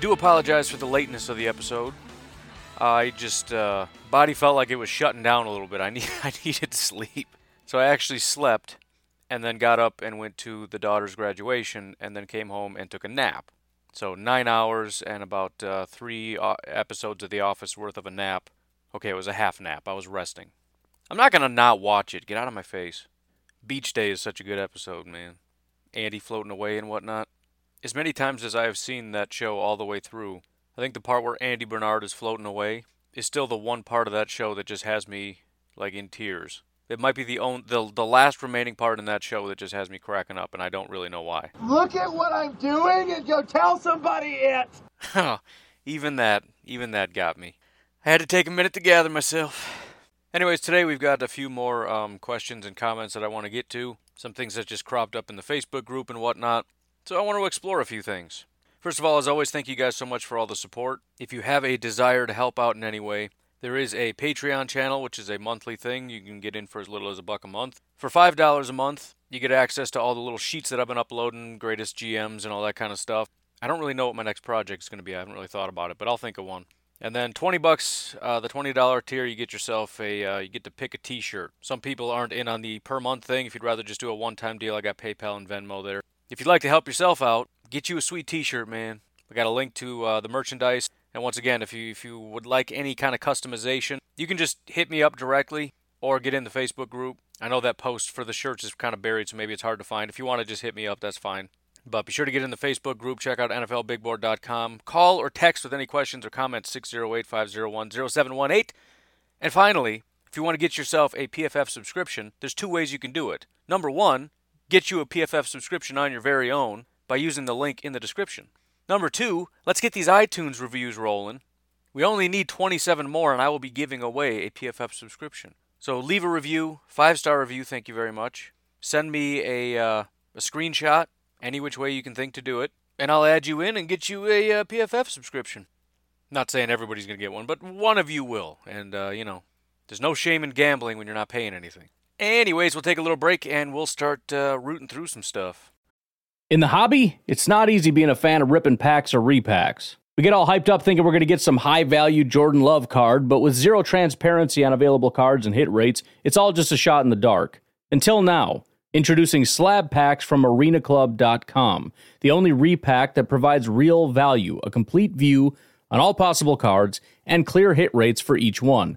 Do apologize for the lateness of the episode. I just, uh, body felt like it was shutting down a little bit. I, need, I needed sleep. So I actually slept and then got up and went to the daughter's graduation and then came home and took a nap. So nine hours and about uh, three uh, episodes of The Office worth of a nap Okay, it was a half nap. I was resting. I'm not gonna not watch it. Get out of my face. Beach Day is such a good episode, man. Andy floating away and whatnot. As many times as I have seen that show all the way through, I think the part where Andy Bernard is floating away is still the one part of that show that just has me like in tears. It might be the only, the the last remaining part in that show that just has me cracking up, and I don't really know why. Look at what I'm doing and go tell somebody it. Huh. Even that, even that got me. I had to take a minute to gather myself. Anyways, today we've got a few more um, questions and comments that I want to get to. Some things that just cropped up in the Facebook group and whatnot. So I want to explore a few things. First of all, as always, thank you guys so much for all the support. If you have a desire to help out in any way, there is a Patreon channel, which is a monthly thing. You can get in for as little as a buck a month. For $5 a month, you get access to all the little sheets that I've been uploading, greatest GMs, and all that kind of stuff. I don't really know what my next project is going to be. I haven't really thought about it, but I'll think of one. And then 20 bucks, uh, the $20 tier, you get yourself a, uh, you get to pick a t-shirt. Some people aren't in on the per month thing. If you'd rather just do a one-time deal, I got PayPal and Venmo there. If you'd like to help yourself out, get you a sweet t-shirt, man. I got a link to uh, the merchandise. And once again, if you if you would like any kind of customization, you can just hit me up directly or get in the Facebook group. I know that post for the shirts is kind of buried, so maybe it's hard to find. If you want to just hit me up, that's fine. But be sure to get in the Facebook group. Check out NFLBigBoard.com. Call or text with any questions or comments 608 501 0718. And finally, if you want to get yourself a PFF subscription, there's two ways you can do it. Number one, get you a PFF subscription on your very own by using the link in the description. Number two, let's get these iTunes reviews rolling. We only need 27 more, and I will be giving away a PFF subscription. So leave a review, five star review, thank you very much. Send me a, uh, a screenshot any which way you can think to do it, and I'll add you in and get you a uh, PFF subscription. Not saying everybody's going to get one, but one of you will. And, uh, you know, there's no shame in gambling when you're not paying anything. Anyways, we'll take a little break and we'll start uh, rooting through some stuff. In the hobby, it's not easy being a fan of ripping packs or repacks. We get all hyped up thinking we're going to get some high value Jordan Love card, but with zero transparency on available cards and hit rates, it's all just a shot in the dark. Until now. Introducing slab packs from arenaclub.com, the only repack that provides real value, a complete view on all possible cards, and clear hit rates for each one.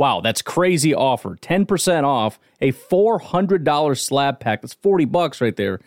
Wow, that's crazy offer. 10% off a $400 slab pack. That's 40 bucks right there.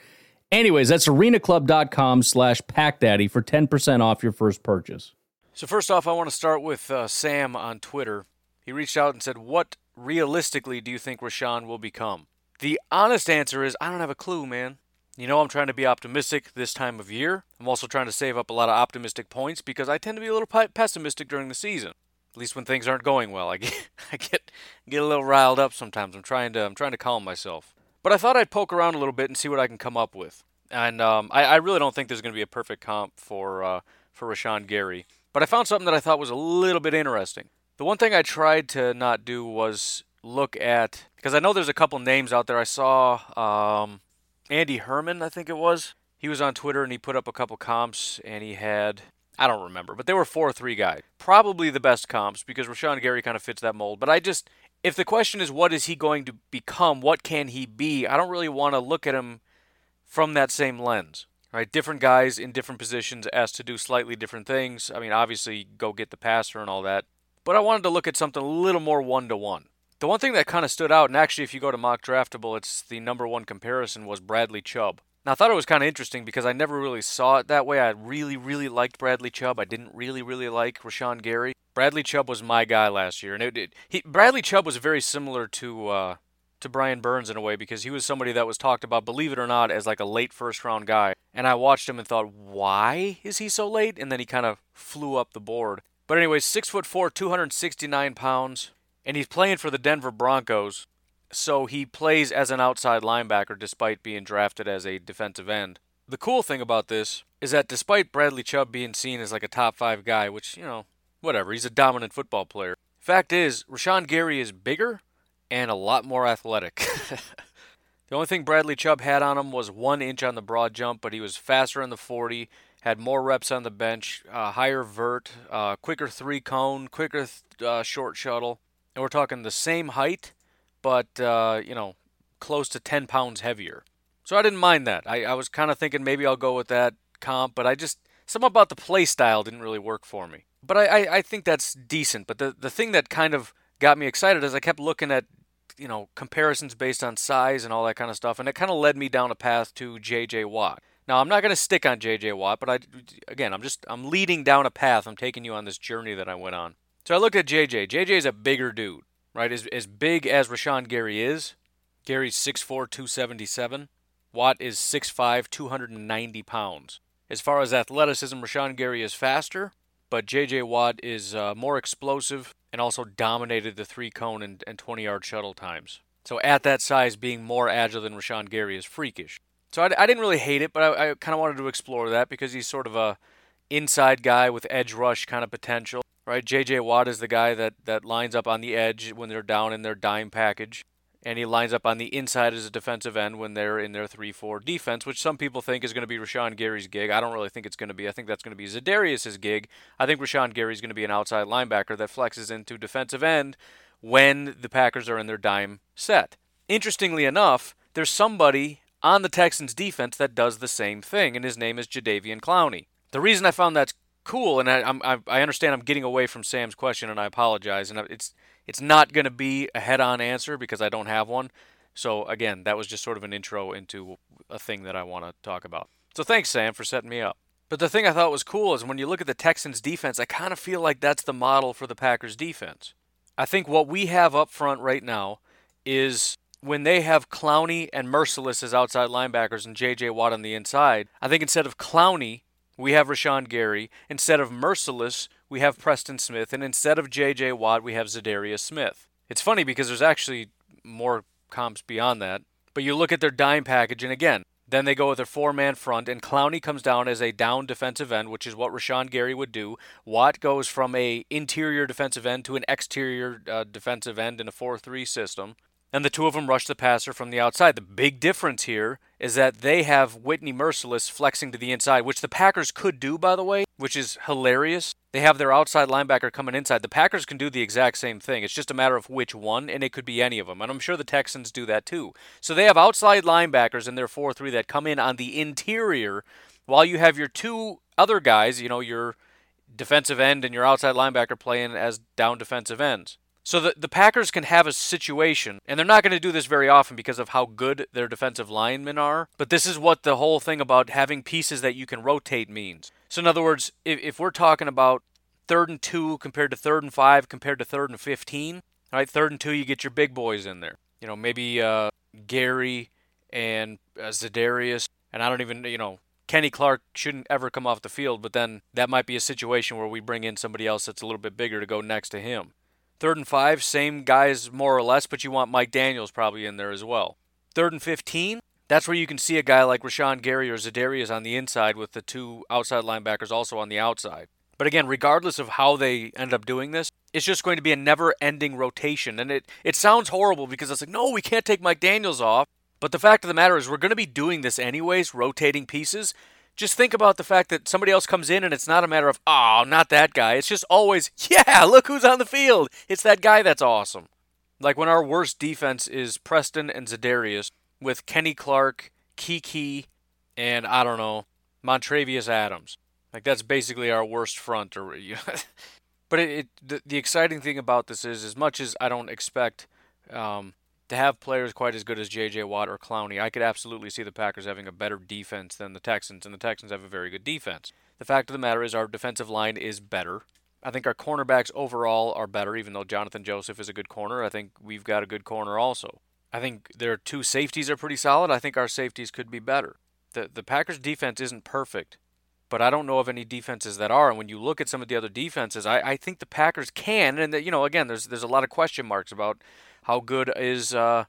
Anyways, that's arenaclub.com slash packdaddy for 10% off your first purchase. So first off, I want to start with uh, Sam on Twitter. He reached out and said, what realistically do you think Rashan will become? The honest answer is, I don't have a clue, man. You know, I'm trying to be optimistic this time of year. I'm also trying to save up a lot of optimistic points because I tend to be a little pessimistic during the season. At least when things aren't going well, I get I get get a little riled up sometimes. I'm trying to I'm trying to calm myself. But I thought I'd poke around a little bit and see what I can come up with. And um, I, I, really don't think there's going to be a perfect comp for uh, for Rashan Gary. But I found something that I thought was a little bit interesting. The one thing I tried to not do was look at because I know there's a couple names out there. I saw um, Andy Herman, I think it was. He was on Twitter and he put up a couple comps and he had I don't remember, but they were 4 3 guys. Probably the best comps because Rashan Gary kind of fits that mold. But I just, if the question is what is he going to become, what can he be, I don't really want to look at him from that same lens. Right, different guys in different positions asked to do slightly different things. I mean, obviously, go get the passer and all that. But I wanted to look at something a little more one to one. The one thing that kind of stood out, and actually, if you go to mock draftable, it's the number one comparison was Bradley Chubb. Now, I thought it was kind of interesting because I never really saw it that way. I really, really liked Bradley Chubb. I didn't really, really like Rashan Gary. Bradley Chubb was my guy last year, and it, it, he, Bradley Chubb was very similar to uh, to Brian Burns in a way because he was somebody that was talked about, believe it or not, as like a late first round guy. And I watched him and thought, why is he so late? And then he kind of flew up the board. But anyways, six foot four, 269 pounds, and he's playing for the Denver Broncos. So he plays as an outside linebacker despite being drafted as a defensive end. The cool thing about this is that despite Bradley Chubb being seen as like a top five guy, which, you know, whatever, he's a dominant football player. Fact is, Rashan Gary is bigger, and a lot more athletic. the only thing Bradley Chubb had on him was one inch on the broad jump, but he was faster in the 40, had more reps on the bench, uh, higher vert, uh, quicker three cone, quicker th- uh, short shuttle. And we're talking the same height, but, uh, you know, close to 10 pounds heavier. So I didn't mind that. I, I was kind of thinking maybe I'll go with that comp, but I just, something about the play style didn't really work for me. But I, I, I think that's decent. But the, the thing that kind of got me excited is I kept looking at you know, comparisons based on size and all that kind of stuff, and it kind of led me down a path to J.J. Watt. Now, I'm not going to stick on J.J. Watt, but I, again, I'm just, I'm leading down a path. I'm taking you on this journey that I went on. So I looked at J.J. J.J. is a bigger dude, right? As, as big as Rashan Gary is, Gary's 6'4", 277. Watt is 6'5", 290 pounds. As far as athleticism, Rashan Gary is faster, but J.J. Watt is uh, more explosive and also dominated the three cone and, and 20 yard shuttle times. So at that size, being more agile than Rashan Gary is freakish. So I, I didn't really hate it, but I, I kind of wanted to explore that because he's sort of a inside guy with edge rush kind of potential, right? J.J. Watt is the guy that, that lines up on the edge when they're down in their dime package and he lines up on the inside as a defensive end when they're in their 3-4 defense, which some people think is going to be Rashan Gary's gig. I don't really think it's going to be. I think that's going to be Za'Darius's gig. I think Rashan Gary's going to be an outside linebacker that flexes into defensive end when the Packers are in their dime set. Interestingly enough, there's somebody on the Texans defense that does the same thing, and his name is Jadeveon Clowney. The reason I found that's cool, and I, I, I understand I'm getting away from Sam's question, and I apologize, and it's it's not going to be a head on answer because I don't have one. So, again, that was just sort of an intro into a thing that I want to talk about. So, thanks, Sam, for setting me up. But the thing I thought was cool is when you look at the Texans' defense, I kind of feel like that's the model for the Packers' defense. I think what we have up front right now is when they have Clowney and Mercilus as outside linebackers and J.J. Watt on the inside, I think instead of Clowney, we have Rashan Gary. Instead of Mercilus, we have Preston Smith, and instead of J.J. Watt, we have Za'Darius Smith. It's funny because there's actually more comps beyond that. But you look at their dime package, and again, then they go with their four man front, and Clowney comes down as a down defensive end, which is what Rashan Gary would do. Watt goes from a interior defensive end to an exterior uh, defensive end in a 4 3 system and the two of them rush the passer from the outside. The big difference here is that they have Whitney Mercilus flexing to the inside, which the Packers could do, by the way, which is hilarious. They have their outside linebacker coming inside. The Packers can do the exact same thing. It's just a matter of which one, and it could be any of them. And I'm sure the Texans do that too. So they have outside linebackers in their 4 3 that come in on the interior, while you have your two other guys, you know, your defensive end and your outside linebacker playing as down defensive ends. So the, the Packers can have a situation, and they're not going to do this very often because of how good their defensive linemen are, but this is what the whole thing about having pieces that you can rotate means. So, in other words, if, if we're talking about third and two compared to third and five compared to third and 15, right, third and two, you get your big boys in there. You know, maybe uh, Gary and uh, Za'Darius, and I don't even, you know, Kenny Clark shouldn't ever come off the field, but then that might be a situation where we bring in somebody else that's a little bit bigger to go next to him. Third and five, same guys more or less, but you want Mike Daniels probably in there as well. Third and 15, that's where you can see a guy like Rashan Gary or Za'Darius on the inside with the two outside linebackers also on the outside. But again, regardless of how they end up doing this, it's just going to be a never ending rotation. And it, it sounds horrible because it's like, no, we can't take Mike Daniels off. But the fact of the matter is, we're going to be doing this anyways, rotating pieces just think about the fact that somebody else comes in and it's not a matter of, oh, not that guy. It's just always, yeah, look who's on the field. It's that guy that's awesome. Like when our worst defense is Preston and Za'Darius with Kenny Clark, Keke, and I don't know, Montravius Adams. Like that's basically our worst front. Or, you know, but it, it the, the exciting thing about this is, as much as I don't expect um, to have players quite as good as J.J. Watt or Clowney, I could absolutely see the Packers having a better defense than the Texans, and the Texans have a very good defense. The fact of the matter is, our defensive line is better. I think our cornerbacks overall are better, even though Johnathan Joseph is a good corner. I think we've got a good corner also. I think their two safeties are pretty solid. I think our safeties could be better. The the Packers defense isn't perfect, but I don't know of any defenses that are. And when you look at some of the other defenses, I, I think the Packers can. And that you know, again, there's there's a lot of question marks about how good is uh,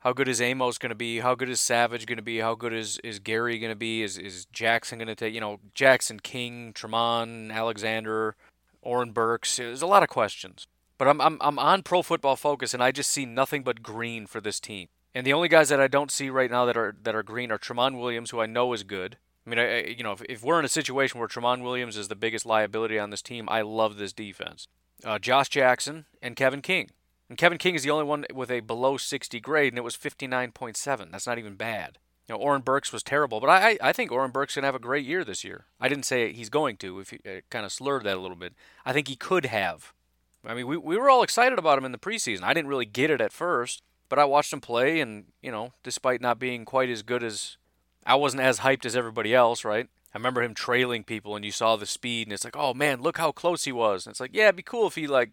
how good is Amos going to be? How good is Savage going to be? How good is, is Gary going to be? Is is Jackson going to take? You know, Jackson, King, Tramon, Alexander, Oren Burks. There's a lot of questions. But I'm, I'm, I'm on Pro Football Focus, and I just see nothing but green for this team. And the only guys that I don't see right now that are that are green are Tramon Williams, who I know is good. I mean, I, you know, if, if we're in a situation where Tramon Williams is the biggest liability on this team, I love this defense. Uh, Josh Jackson and Kevin King. And Kevin King is the only one with a below 60 grade, and it was 59.7. That's not even bad. You know, Oren Burks was terrible, but I, I think Oren Burks going to have a great year this year. I didn't say he's going to, if you uh, kind of slurred that a little bit. I think he could have. I mean, we, we were all excited about him in the preseason. I didn't really get it at first, but I watched him play, and, you know, despite not being quite as good as I wasn't as hyped as everybody else, right? I remember him trailing people, and you saw the speed, and it's like, oh man, look how close he was. And it's like, yeah, it'd be cool if he like,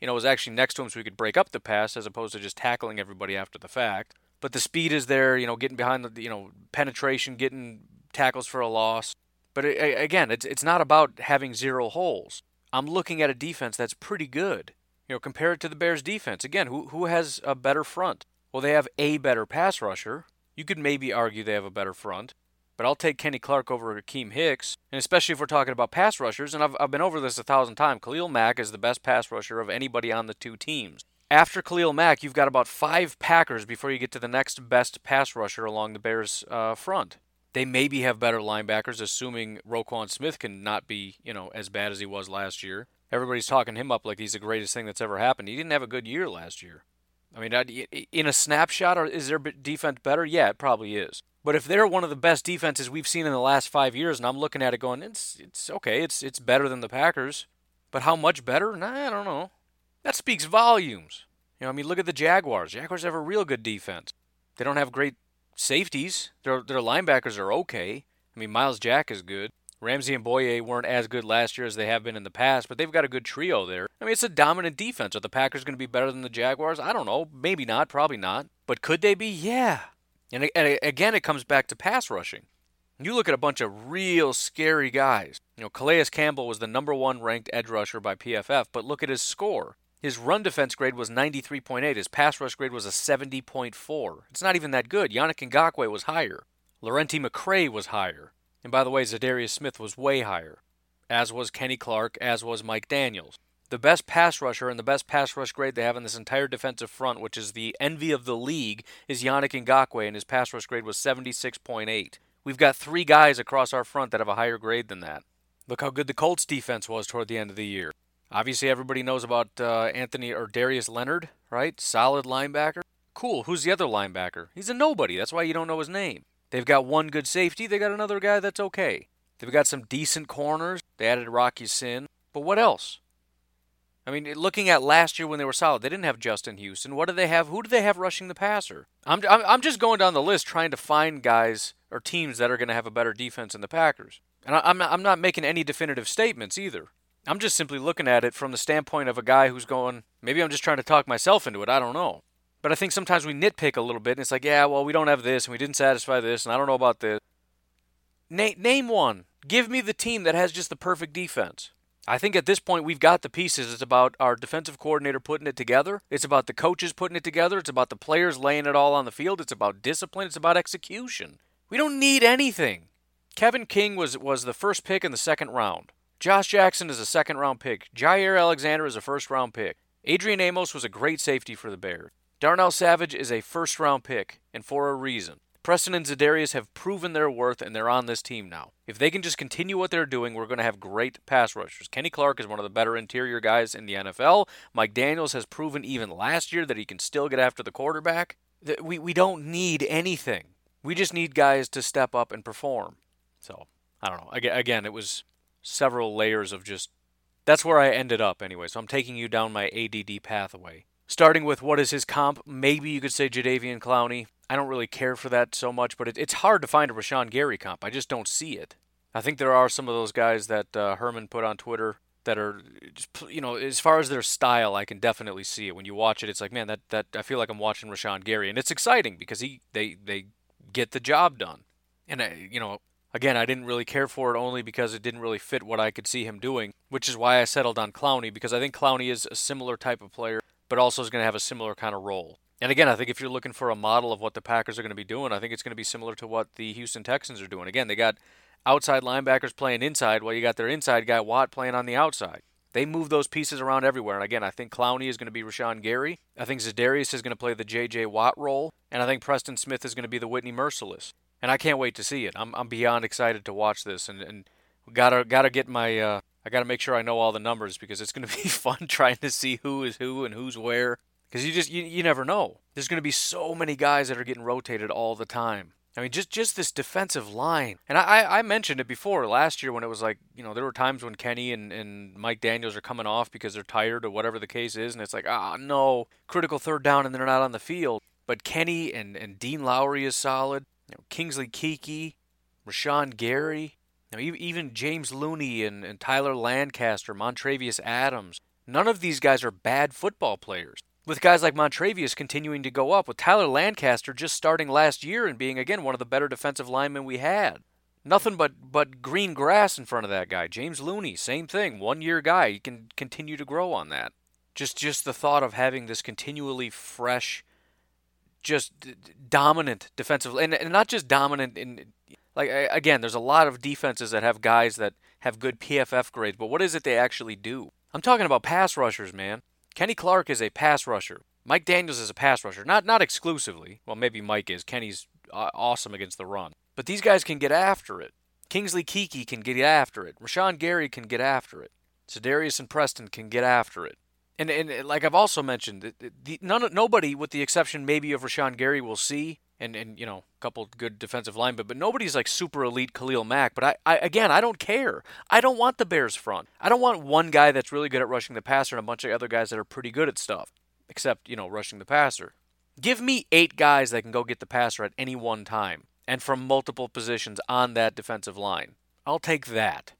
you know, was actually next to him so we could break up the pass as opposed to just tackling everybody after the fact but the speed is there. You know, getting behind the you know penetration, getting tackles for a loss. But it, again, it's it's not about having zero holes. I'm looking at a defense that's pretty good. You know, compare it to the Bears' defense. Again, who who has a better front? Well, they have a better pass rusher. You could maybe argue they have a better front, but I'll take Kenny Clark over Akiem Hicks, and especially if we're talking about pass rushers. And I've I've been over this a thousand times. Khalil Mack is the best pass rusher of anybody on the two teams after Khalil Mack, you've got about five Packers before you get to the next best pass rusher along the Bears' uh, front. They maybe have better linebackers, assuming Roquan Smith can not be, you know, as bad as he was last year. Everybody's talking him up like he's the greatest thing that's ever happened. He didn't have a good year last year. I mean, in a snapshot, is their defense better? Yeah, it probably is. But if they're one of the best defenses we've seen in the last five years, and I'm looking at it going, it's it's okay, it's it's better than the Packers, but how much better? Nah, I don't know. That speaks volumes. You know, I mean, look at the Jaguars. Jaguars have a real good defense. They don't have great safeties. Their their linebackers are okay. I mean, Myles Jack is good. Ramsey and Bouye weren't as good last year as they have been in the past, but they've got a good trio there. I mean, it's a dominant defense. Are the Packers going to be better than the Jaguars? I don't know. Maybe not. Probably not. But could they be? Yeah. And, and again, it comes back to pass rushing. You look at a bunch of real scary guys. You know, Calais Campbell was the number one ranked edge rusher by PFF, but look at his score. His run defense grade was 93.8. His pass rush grade was a 70.4. It's not even that good. Yannick Ngakoue was higher. Lerentee McCray was higher. And by the way, Za'Darius Smith was way higher, as was Kenny Clark, as was Mike Daniels. The best pass rusher and the best pass rush grade they have in this entire defensive front, which is the envy of the league, is Yannick Ngakoue, and his pass rush grade was 76.8. We've got three guys across our front that have a higher grade than that. Look how good the Colts defense was toward the end of the year. Obviously, everybody knows about uh, Anthony or Darius Leonard, right? Solid linebacker. Cool. Who's the other linebacker? He's a nobody. That's why you don't know his name. They've got one good safety. They got another guy that's okay. They've got some decent corners. They added Rock Ya-Sin. But what else? I mean, looking at last year when they were solid, they didn't have Justin Houston. What do they have? Who do they have rushing the passer? I'm, I'm, just going down the list trying to find guys or teams that are going to have a better defense than the Packers. And I, I'm, not, I'm not making any definitive statements either. I'm just simply looking at it from the standpoint of a guy who's going, maybe I'm just trying to talk myself into it. I don't know. But I think sometimes we nitpick a little bit, and it's like, yeah, well, we don't have this, and we didn't satisfy this, and I don't know about this. Na- name one. Give me the team that has just the perfect defense. I think at this point we've got the pieces. It's about our defensive coordinator putting it together. It's about the coaches putting it together. It's about the players laying it all on the field. It's about discipline. It's about execution. We don't need anything. Kevin King was was the first pick in the second round. Josh Jackson is a second round pick. Jaire Alexander is a first round pick. Adrian Amos was a great safety for the Bears. Darnell Savage is a first round pick, and for a reason. Preston and Za'Darius have proven their worth, and they're on this team now. If they can just continue what they're doing, we're going to have great pass rushers. Kenny Clark is one of the better interior guys in the NFL. Mike Daniels has proven even last year that he can still get after the quarterback. We, we don't need anything. We just need guys to step up and perform. So I don't know. Again, it was several layers of just. That's where I ended up anyway. So I'm taking you down my ADD pathway. Starting with what is his comp? Maybe you could say Jadeveon Clowney. I don't really care for that so much, but it, it's hard to find a Rashan Gary comp. I just don't see it. I think there are some of those guys that uh, Herman put on Twitter that are just you know as far as their style I can definitely see it when you watch it it's like man that that I feel like I'm watching Rashan Gary and it's exciting because he they they get the job done and I, you know again I didn't really care for it only because it didn't really fit what I could see him doing which is why I settled on Clowney because I think Clowney is a similar type of player but also is going to have a similar kind of role and again I think if you're looking for a model of what the Packers are going to be doing I think it's going to be similar to what the Houston Texans are doing again they got outside linebackers playing inside while you got their inside guy Watt playing on the outside. They move those pieces around everywhere. And again, I think Clowney is going to be Rashan Gary. I think Za'Darius is going to play the J.J. Watt role. And I think Preston Smith is going to be the Whitney Mercilus. And I can't wait to see it. I'm, I'm beyond excited to watch this. And, and gotta, gotta get my, uh, I gotta make sure I know all the numbers because it's going to be fun trying to see who is who and who's where. Because you just, you, you never know. There's going to be so many guys that are getting rotated all the time. I mean, just just this defensive line, and I, I mentioned it before last year when it was like, you know, there were times when Kenny and, and Mike Daniels are coming off because they're tired or whatever the case is, and it's like, ah, no, critical third down, and they're not on the field. But Kenny and, and Dean Lowry is solid. You know, Kingsley Keke, Rashan Gary, know, even James Looney and, and Tyler Lancaster, Montravius Adams. None of these guys are bad football players with guys like Montravius continuing to go up, with Tyler Lancaster just starting last year and being again one of the better defensive linemen we had. Nothing but but green grass in front of that guy. James Looney, same thing, one year guy. He can continue to grow on that. Just just the thought of having this continually fresh, just dominant defensive, and, and not just dominant in like again. There's a lot of defenses that have guys that have good PFF grades, but what is it they actually do? I'm talking about pass rushers, man. Kenny Clark is a pass rusher. Mike Daniels is a pass rusher. Not not exclusively. Well, maybe Mike is. Kenny's uh, awesome against the run. But these guys can get after it. Kingsley Keke can get after it. Rashan Gary can get after it. Za'Darius and Preston can get after it. And, and like I've also mentioned, the, the, none, nobody, with the exception maybe of Rashan Gary, will see and and you know a couple good defensive linemen, but nobody's like super elite Khalil Mack. But I, I again I don't care. I don't want the Bears front. I don't want one guy that's really good at rushing the passer and a bunch of other guys that are pretty good at stuff, except you know rushing the passer. Give me eight guys that can go get the passer at any one time and from multiple positions on that defensive line. I'll take that.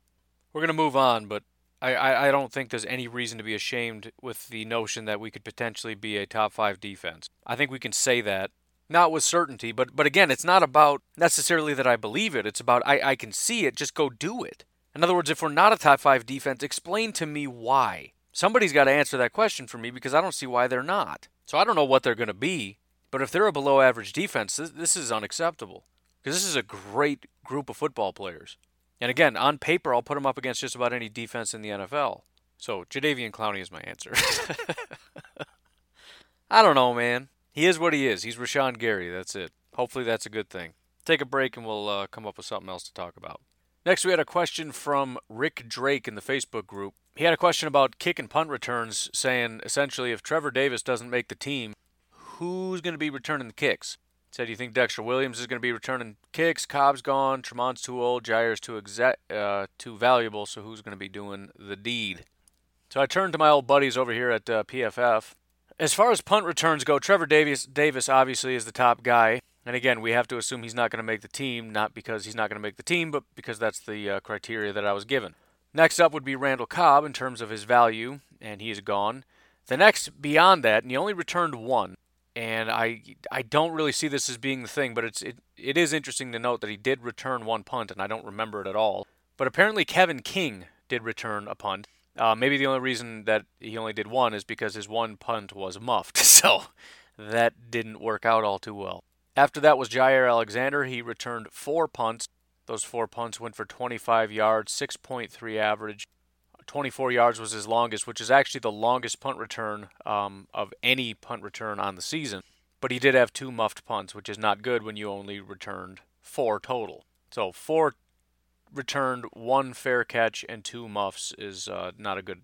We're gonna move on, but I, I, I don't think there's any reason to be ashamed with the notion that we could potentially be a top five defense. I think we can say that not with certainty, but but again, it's not about necessarily that I believe it. It's about I, I can see it, just go do it. In other words, if we're not a top five defense, explain to me why. Somebody's got to answer that question for me because I don't see why they're not. So I don't know what they're going to be, but if they're a below average defense, this, this is unacceptable. Because this is a great group of football players. And again, on paper, I'll put them up against just about any defense in the NFL. So Jadeveon Clowney is my answer. I don't know, man. He is what he is. He's Rashan Gary. That's it. Hopefully that's a good thing. Take a break and we'll uh, come up with something else to talk about. Next, we had a question from Rick Drake in the Facebook group. He had a question about kick and punt returns, saying essentially if Trevor Davis doesn't make the team, who's going to be returning the kicks? He said, "You think Dexter Williams is going to be returning kicks? Cobb's gone. Tramon's too old. Jaire's too exa- uh, too valuable. So who's going to be doing the deed?" So I turned to my old buddies over here at uh, PFF, as far as punt returns go, Trevor Davis, Davis obviously is the top guy. And again, we have to assume he's not going to make the team, not because he's not going to make the team, but because that's the uh, criteria that I was given. Next up would be Randall Cobb in terms of his value, and he is gone. The next beyond that, and he only returned one, and I I don't really see this as being the thing, but it's it, it is interesting to note that he did return one punt, and I don't remember it at all. But apparently Kevin King did return a punt. Uh, maybe the only reason that he only did one is because his one punt was muffed, so that didn't work out all too well. After that was Jaire Alexander. He returned four punts. Those four punts went for 25 yards, 6.3 average. 24 yards was his longest, which is actually the longest punt return um, of any punt return on the season. But he did have two muffed punts, which is not good when you only returned four total. So four returned one fair catch and two muffs is uh, not a good,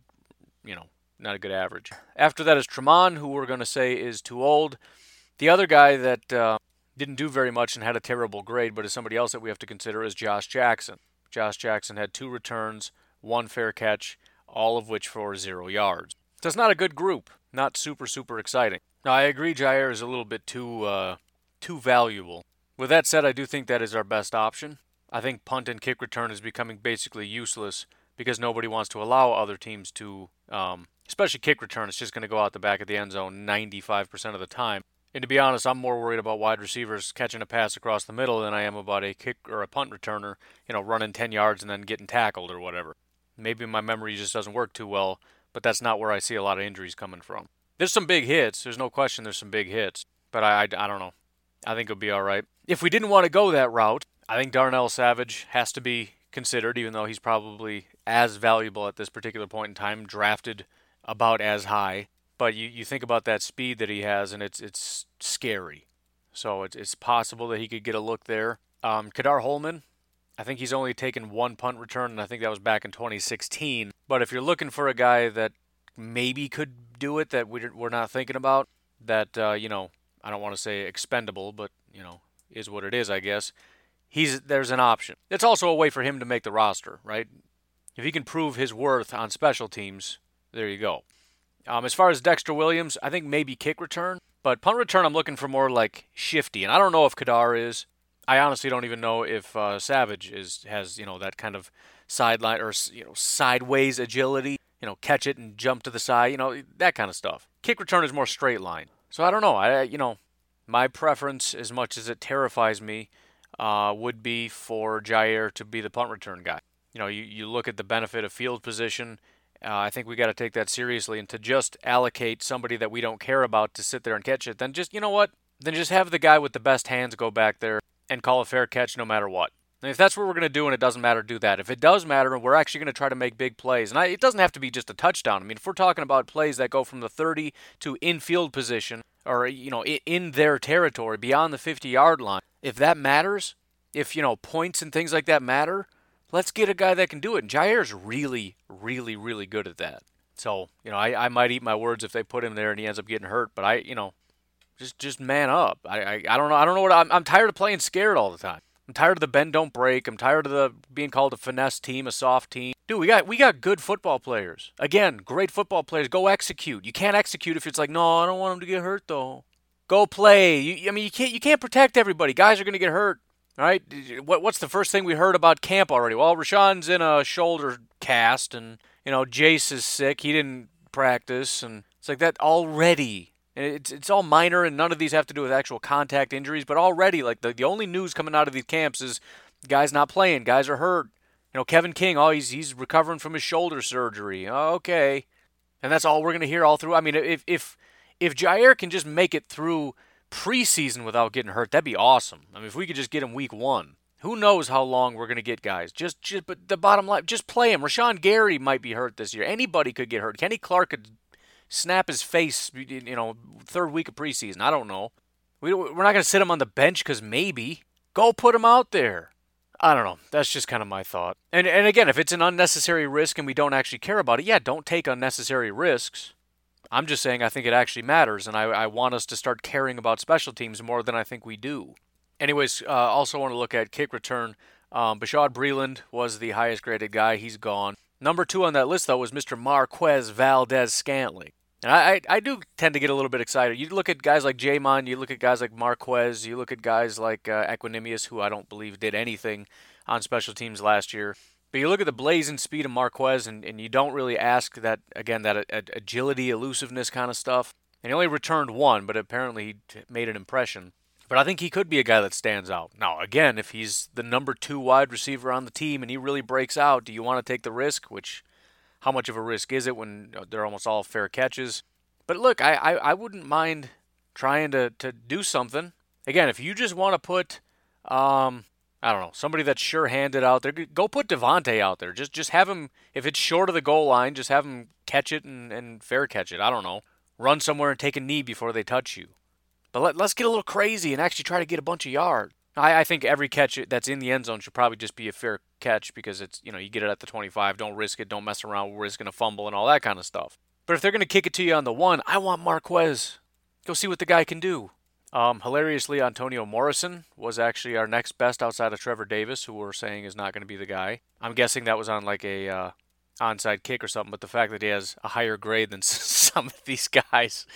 you know, not a good average. After that is Tramon, who we're going to say is too old. The other guy that uh, didn't do very much and had a terrible grade, but is somebody else that we have to consider is Josh Jackson. Josh Jackson had two returns, one fair catch, all of which for zero yards. So it's not a good group. Not super, super exciting. Now, I agree Jaire is a little bit too, uh, too valuable. With that said, I do think that is our best option. I think punt and kick return is becoming basically useless because nobody wants to allow other teams to, um, especially kick return. It's just going to go out the back of the end zone 95% of the time. And to be honest, I'm more worried about wide receivers catching a pass across the middle than I am about a kick or a punt returner, you know, running 10 yards and then getting tackled or whatever. Maybe my memory just doesn't work too well, but that's not where I see a lot of injuries coming from. There's some big hits. There's no question there's some big hits, but I, I, I don't know. I think it'll be all right. If we didn't want to go that route, I think Darnell Savage has to be considered, even though he's probably as valuable at this particular point in time, drafted about as high. But you, you think about that speed that he has, and it's it's scary. So it's, it's possible that he could get a look there. Um, Ka'dar Hollman, I think he's only taken one punt return, and I think that was back in 2016. But if you're looking for a guy that maybe could do it that we're not thinking about, that, uh, you know, I don't want to say expendable, but, you know, is what it is, I guess. He's there's an option. It's also a way for him to make the roster, right? If he can prove his worth on special teams, there you go. Um, as far as Dexter Williams, I think maybe kick return, but punt return I'm looking for more like shifty, and I don't know if Ka'dar is. I honestly don't even know if uh, Savage is has you know that kind of sideline or you know sideways agility, you know catch it and jump to the side, you know that kind of stuff. Kick return is more straight line, so I don't know. I you know my preference, as much as it terrifies me, uh, would be for Jaire to be the punt return guy. You know, you, you look at the benefit of field position uh, I think we got to take that seriously, and to just allocate somebody that we don't care about to sit there and catch it, then just you know what? Then just have the guy with the best hands go back there and call a fair catch no matter what. If that's what we're going to do and it doesn't matter, do that. If it does matter and we're actually going to try to make big plays, and I, it doesn't have to be just a touchdown. I mean, if we're talking about plays that go from the 30 to infield position or, you know, in their territory beyond the 50 yard line, if that matters, if, you know, points and things like that matter, let's get a guy that can do it. And Jaire's really, really, really good at that. So, you know, I, I might eat my words if they put him there and he ends up getting hurt, but I, you know, just just man up. I, I, I don't know. I don't know what I'm, I'm tired of playing scared all the time. I'm tired of the bend don't break. I'm tired of the being called a finesse team, a soft team. Dude, we got we got good football players. Again, great football players. Go execute. You can't execute if it's like, no, I don't want them to get hurt though. Go play. You, I mean, you can't you can't protect everybody. Guys are gonna get hurt. All right. What, what's the first thing we heard about camp already? Well, Rashan's in a shoulder cast, and you know Jace is sick. He didn't practice, and it's like that already. It's it's all minor, and none of these have to do with actual contact injuries. But already, like the, the only news coming out of these camps is guys not playing, guys are hurt. You know, Kevin King, oh, he's he's recovering from his shoulder surgery. Okay, and that's all we're gonna hear all through. I mean, if if if Jaire can just make it through preseason without getting hurt, that'd be awesome. I mean, if we could just get him week one, who knows how long we're going to get guys. Just, just, but the bottom line, just play him. Rashan Gary might be hurt this year. Anybody could get hurt. Kenny Clark could snap his face, you know, third week of preseason. I don't know. We, we're not going to sit him on the bench because maybe. Go put him out there. I don't know. That's just kind of my thought. And and again, if it's an unnecessary risk and we don't actually care about it, yeah, don't take unnecessary risks. I'm just saying I think it actually matters, and I, I want us to start caring about special teams more than I think we do. Anyways, uh, also want to look at kick return. Um, Bashaud Breeland was the highest graded guy. He's gone. Number two on that list, though, was Mr. Marquez Valdes-Scantling. And I, I, do tend to get a little bit excited. You look at guys like J'Mon, you look at guys like Marquez, you look at guys like uh, Equanimeous, who I don't believe did anything on special teams last year. But you look at the blazing speed of Marquez, and, and you don't really ask that, again, that agility, elusiveness kind of stuff. And he only returned one, but apparently he made an impression. But I think he could be a guy that stands out. Now, again, if he's the number two wide receiver on the team and he really breaks out, do you want to take the risk? Which, how much of a risk is it when they're almost all fair catches? But look, I, I, I wouldn't mind trying to, to do something. Again, if you just want to put um, I don't know, somebody that's sure-handed out there. Go put Devontae out there. Just just have him if it's short of the goal line, just have him catch it and, and fair catch it. I don't know. Run somewhere and take a knee before they touch you. But let, let's get a little crazy and actually try to get a bunch of yards. I, I think every catch that's in the end zone should probably just be a fair catch because it's you know you get it at the 25. Don't risk it. Don't mess around. We're risking a fumble and all that kind of stuff. But if they're going to kick it to you on the one, I want Marquez. Go see what the guy can do. Um, hilariously, Antonio Morrison was actually our next best outside of Trevor Davis, who we're saying is not going to be the guy. I'm guessing that was on like a uh, onside kick or something, but the fact that he has a higher grade than some of these guys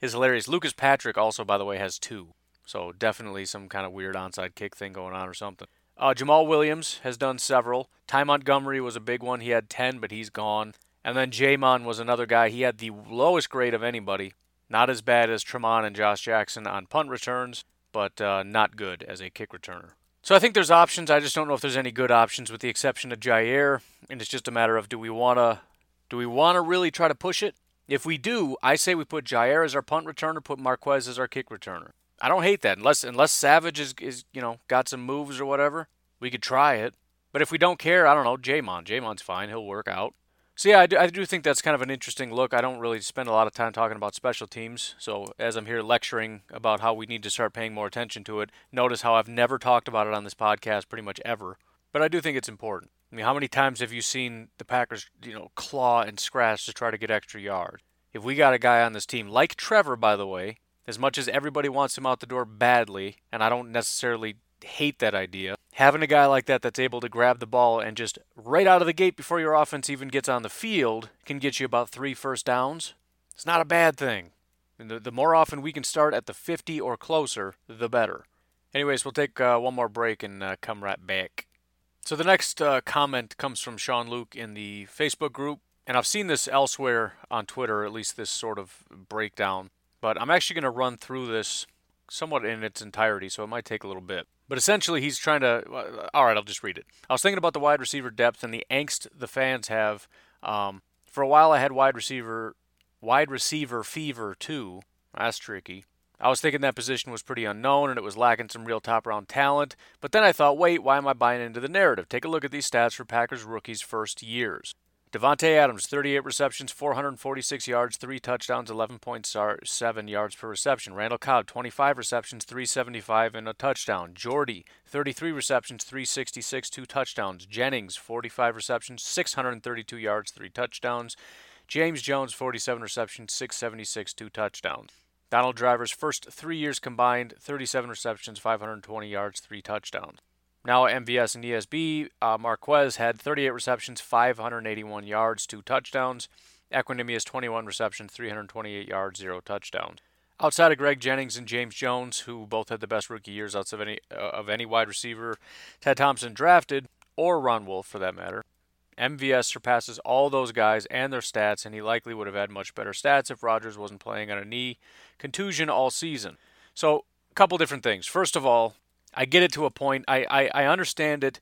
is hilarious. Lucas Patrick also, by the way, has two. So definitely some kind of weird onside kick thing going on or something. Uh, Jamaal Williams has done several. Ty Montgomery was a big one. He had 10, but he's gone. And then J'Mon was another guy. He had the lowest grade of anybody. Not as bad as Tramon and Josh Jackson on punt returns, but uh, not good as a kick returner. So I think there's options. I just don't know if there's any good options, with the exception of Jaire. And it's just a matter of do we wanna do we wanna really try to push it? If we do, I say we put Jaire as our punt returner, put Marquez as our kick returner. I don't hate that unless unless Savage is, is you know got some moves or whatever. We could try it. But if we don't care, I don't know. J'Mon, J'Mon's fine. He'll work out. So yeah, I do, I do think that's kind of an interesting look. I don't really spend a lot of time talking about special teams. So as I'm here lecturing about how we need to start paying more attention to it, notice how I've never talked about it on this podcast pretty much ever. But I do think it's important. I mean, how many times have you seen the Packers, you know, claw and scratch to try to get extra yards? If we got a guy on this team like Trevor, by the way, as much as everybody wants him out the door badly, and I don't necessarily hate that idea. Having a guy like that that's able to grab the ball and just right out of the gate before your offense even gets on the field can get you about three first downs. It's not a bad thing. And the, the more often we can start at the 50 or closer, the better. Anyways, we'll take uh, one more break and uh, come right back. So the next uh, comment comes from Sean Luke in the Facebook group, and I've seen this elsewhere on Twitter, at least this sort of breakdown. But I'm actually going to run through this somewhat in its entirety, so it might take a little bit. But essentially, he's trying to. All right, I'll just read it. I was thinking about the wide receiver depth and the angst the fans have. Um, for a while, I had wide receiver, wide receiver fever too. That's tricky. I was thinking that position was pretty unknown and it was lacking some real top round talent. But then I thought, wait, why am I buying into the narrative? Take a look at these stats for Packers rookies' first years. Davante Adams, 38 receptions, 446 yards, 3 touchdowns, 11.7 yards per reception. Randall Cobb, 25 receptions, 375 and a touchdown. Jordy, 33 receptions, 366, 2 touchdowns. Jennings, 45 receptions, 632 yards, 3 touchdowns. James Jones, 47 receptions, 676, 2 touchdowns. Donald Driver's first three years combined, 37 receptions, 520 yards, 3 touchdowns. Now at MVS and ESB, uh, Marquez had 38 receptions, 581 yards, two touchdowns. Equanimeous 21 receptions, 328 yards, zero touchdowns. Outside of Greg Jennings and James Jones, who both had the best rookie years outside of any uh, of any wide receiver Ted Thompson drafted, or Ron Wolf for that matter, MVS surpasses all those guys and their stats, and he likely would have had much better stats if Rodgers wasn't playing on a knee contusion all season. So, a couple different things. First of all, I get it to a point. I, I, I understand it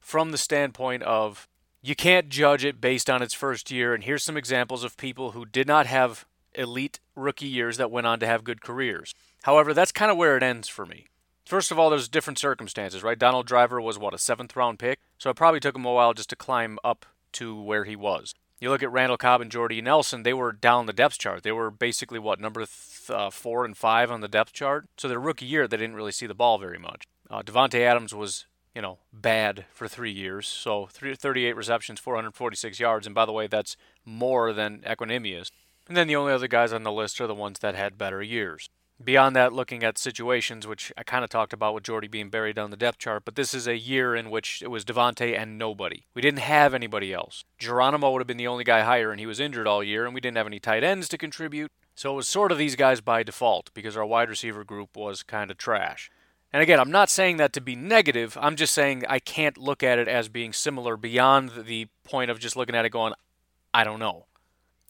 from the standpoint of you can't judge it based on its first year. And here's some examples of people who did not have elite rookie years that went on to have good careers. However, that's kind of where it ends for me. First of all, there's different circumstances, right? Donald Driver was what a seventh round pick, so it probably took him a while just to climb up to where he was. You look at Randall Cobb and Jordy Nelson; they were down the depth chart. They were basically what number th- uh, four and five on the depth chart. So their rookie year, they didn't really see the ball very much. Uh, Davante Adams was, you know, bad for three years. So 38 receptions, 446 yards, and by the way, that's more than Equanimeous. And then the only other guys on the list are the ones that had better years. Beyond that, looking at situations, which I kind of talked about with Jordy being buried down the depth chart, but this is a year in which it was Davante and nobody. We didn't have anybody else. Geronimo would have been the only guy higher, and he was injured all year, and we didn't have any tight ends to contribute. So it was sort of these guys by default because our wide receiver group was kind of trash. And again, I'm not saying that to be negative. I'm just saying I can't look at it as being similar beyond the point of just looking at it going, I don't know.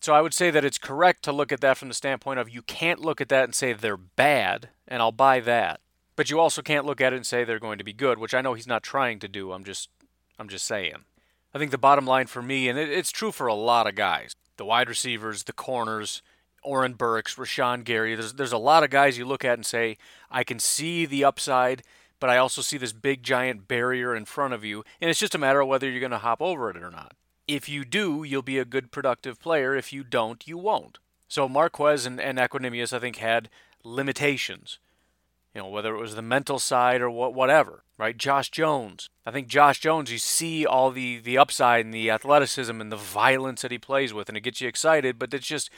So I would say that it's correct to look at that from the standpoint of you can't look at that and say they're bad, and I'll buy that. But you also can't look at it and say they're going to be good, which I know he's not trying to do. I'm just I'm just saying. I think the bottom line for me, and it's true for a lot of guys, the wide receivers, the corners, Oren Burks, Rashan Gary, there's there's a lot of guys you look at and say, I can see the upside, but I also see this big giant barrier in front of you, and it's just a matter of whether you're going to hop over it or not. If you do, you'll be a good productive player. If you don't, you won't. So Marquez and, and Equanimeous, I think, had limitations. You know, whether it was the mental side or what, whatever, right? Josh Jones. I think Josh Jones, you see all the, the upside and the athleticism and the violence that he plays with, and it gets you excited, but it's just,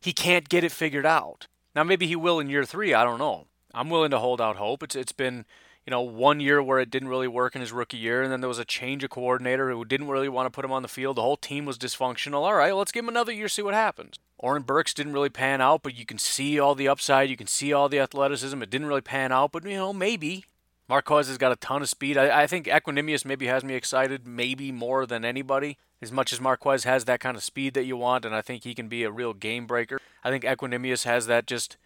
he can't get it figured out. Now, maybe he will in year three, I don't know. I'm willing to hold out hope. It's it's been you know one year where it didn't really work in his rookie year, and then there was a change of coordinator who didn't really want to put him on the field. The whole team was dysfunctional. All right, let's give him another year, see what happens. Oren Burks didn't really pan out, but you can see all the upside. You can see all the athleticism. It didn't really pan out, but you know maybe. Marquez has got a ton of speed. I, I think Equanimeous maybe has me excited, maybe more than anybody. As much as Marquez has that kind of speed that you want, and I think he can be a real game breaker. I think Equanimeous has that just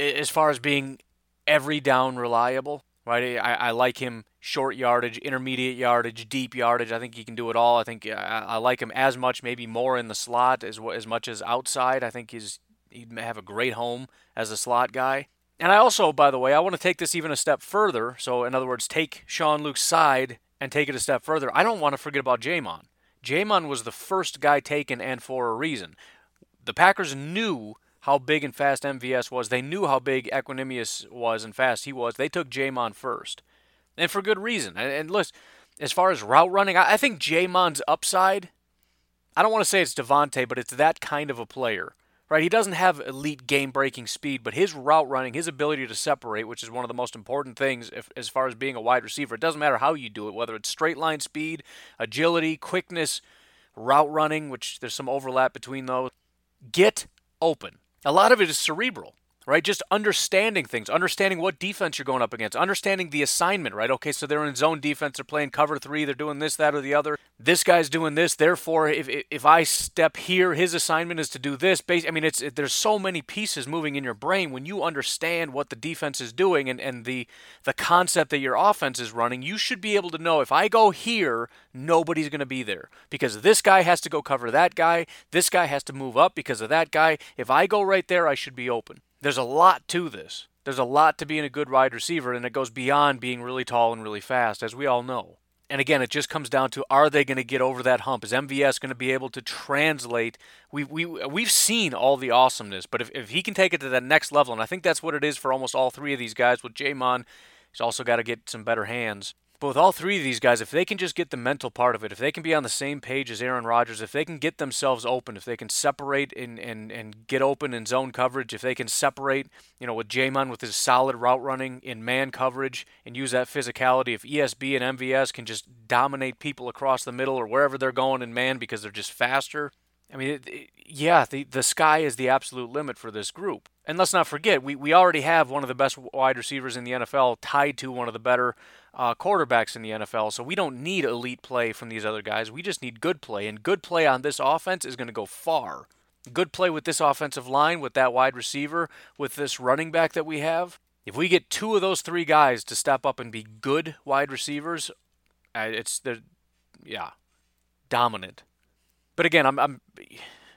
as far as being every down reliable, right? I, I like him short yardage, intermediate yardage, deep yardage. I think he can do it all. I think I, I like him as much, maybe more in the slot as as much as outside. I think he's he'd have a great home as a slot guy. And I also, by the way, I want to take this even a step further. So, in other words, take Sean Luke's side and take it a step further. I don't want to forget about J'Mon. J'Mon was the first guy taken and for a reason. The Packers knew how big and fast MVS was. They knew how big Equanimeous was and fast he was. They took J'Mon first. And for good reason. And, and listen, as far as route running, I, I think J'Mon's upside, I don't want to say it's Davante, but it's that kind of a player. Right? He doesn't have elite game breaking speed, but his route running, his ability to separate, which is one of the most important things if, as far as being a wide receiver, it doesn't matter how you do it, whether it's straight line speed, agility, quickness, route running, which there's some overlap between those. Get open a lot of it is cerebral right? Just understanding things, understanding what defense you're going up against, understanding the assignment, right? Okay, so they're in zone defense, they're playing cover three, they're doing this, that, or the other. This guy's doing this, therefore, if if I step here, his assignment is to do this. I mean, it's it, there's so many pieces moving in your brain when you understand what the defense is doing and and the the concept that your offense is running. You should be able to know if I go here, nobody's going to be there because this guy has to go cover that guy. This guy has to move up because of that guy. If I go right there, I should be open. There's a lot to this. There's a lot to being a good wide receiver, and it goes beyond being really tall and really fast, as we all know. And again, it just comes down to are they going to get over that hump? Is MVS going to be able to translate? We, we, we've seen all the awesomeness, but if, if he can take it to that next level, and I think that's what it is for almost all three of these guys, with J'Mon, he's also got to get some better hands. But with all three of these guys, if they can just get the mental part of it, if they can be on the same page as Aaron Rodgers, if they can get themselves open, if they can separate and, and, and get open in zone coverage, if they can separate, you know, with J'Mon with his solid route running in man coverage and use that physicality, if ESB and MVS can just dominate people across the middle or wherever they're going in man because they're just faster, I mean, it, it, yeah, the, the sky is the absolute limit for this group. And let's not forget, we, we already have one of the best wide receivers in the NFL tied to one of the better uh, quarterbacks in the NFL. So we don't need elite play from these other guys. We just need good play. And good play on this offense is going to go far. Good play with this offensive line, with that wide receiver, with this running back that we have. If we get two of those three guys to step up and be good wide receivers, it's the yeah, dominant. But again, I'm, I'm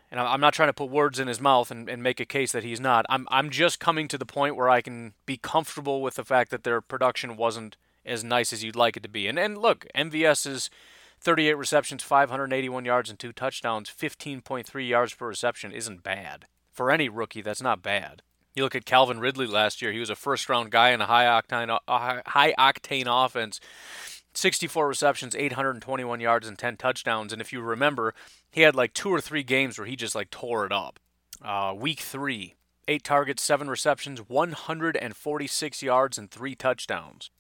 and I'm not trying to put words in his mouth and, and make a case that he's not. I'm I'm just coming to the point where I can be comfortable with the fact that their production wasn't as nice as you'd like it to be. And and look, MVS is 38 receptions, 581 yards, and two touchdowns, 15.3 yards per reception isn't bad for any rookie. That's not bad. You look at Calvin Ridley last year; he was a first-round guy in a high octane high octane offense. 64 receptions, 821 yards, and 10 touchdowns. And if you remember, he had like two or three games where he just like tore it up. Uh, week three, eight targets, seven receptions, 146 yards, and three touchdowns.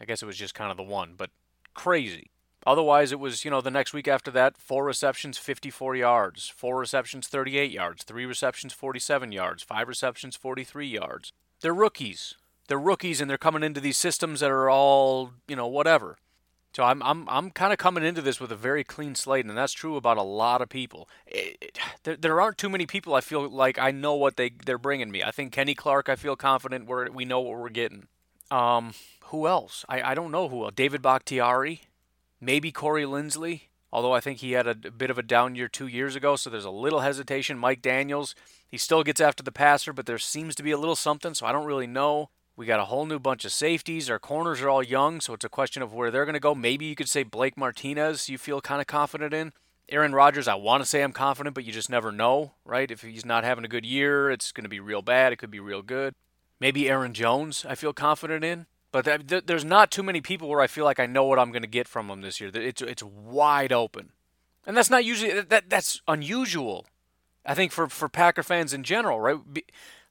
I guess it was just kind of the one, but crazy. Otherwise, it was, you know, the next week after that, four receptions, 54 yards, four receptions, 38 yards, three receptions, 47 yards, five receptions, 43 yards. They're rookies. They're rookies and they're coming into these systems that are all, you know, whatever. So I'm I'm I'm kind of coming into this with a very clean slate, and that's true about a lot of people. It, it, there, there aren't too many people I feel like I know what they they're bringing me. I think Kenny Clark. I feel confident we we know what we're getting. Um, who else? I, I don't know who else. David Bakhtiari, maybe Corey Linsley. Although I think he had a, a bit of a down year two years ago, so there's a little hesitation. Mike Daniels, he still gets after the passer, but there seems to be a little something, so I don't really know. We got a whole new bunch of safeties. Our corners are all young, so it's a question of where they're going to go. Maybe you could say Blake Martinez, you feel kind of confident in. Aaron Rodgers, I want to say I'm confident, but you just never know, right? If he's not having a good year, it's going to be real bad. It could be real good. Maybe Aaron Jones, I feel confident in. But th- th- there's not too many people where I feel like I know what I'm going to get from them this year. It's, it's wide open. And that's not usually, that, that's unusual. I think for, for Packer fans in general, right?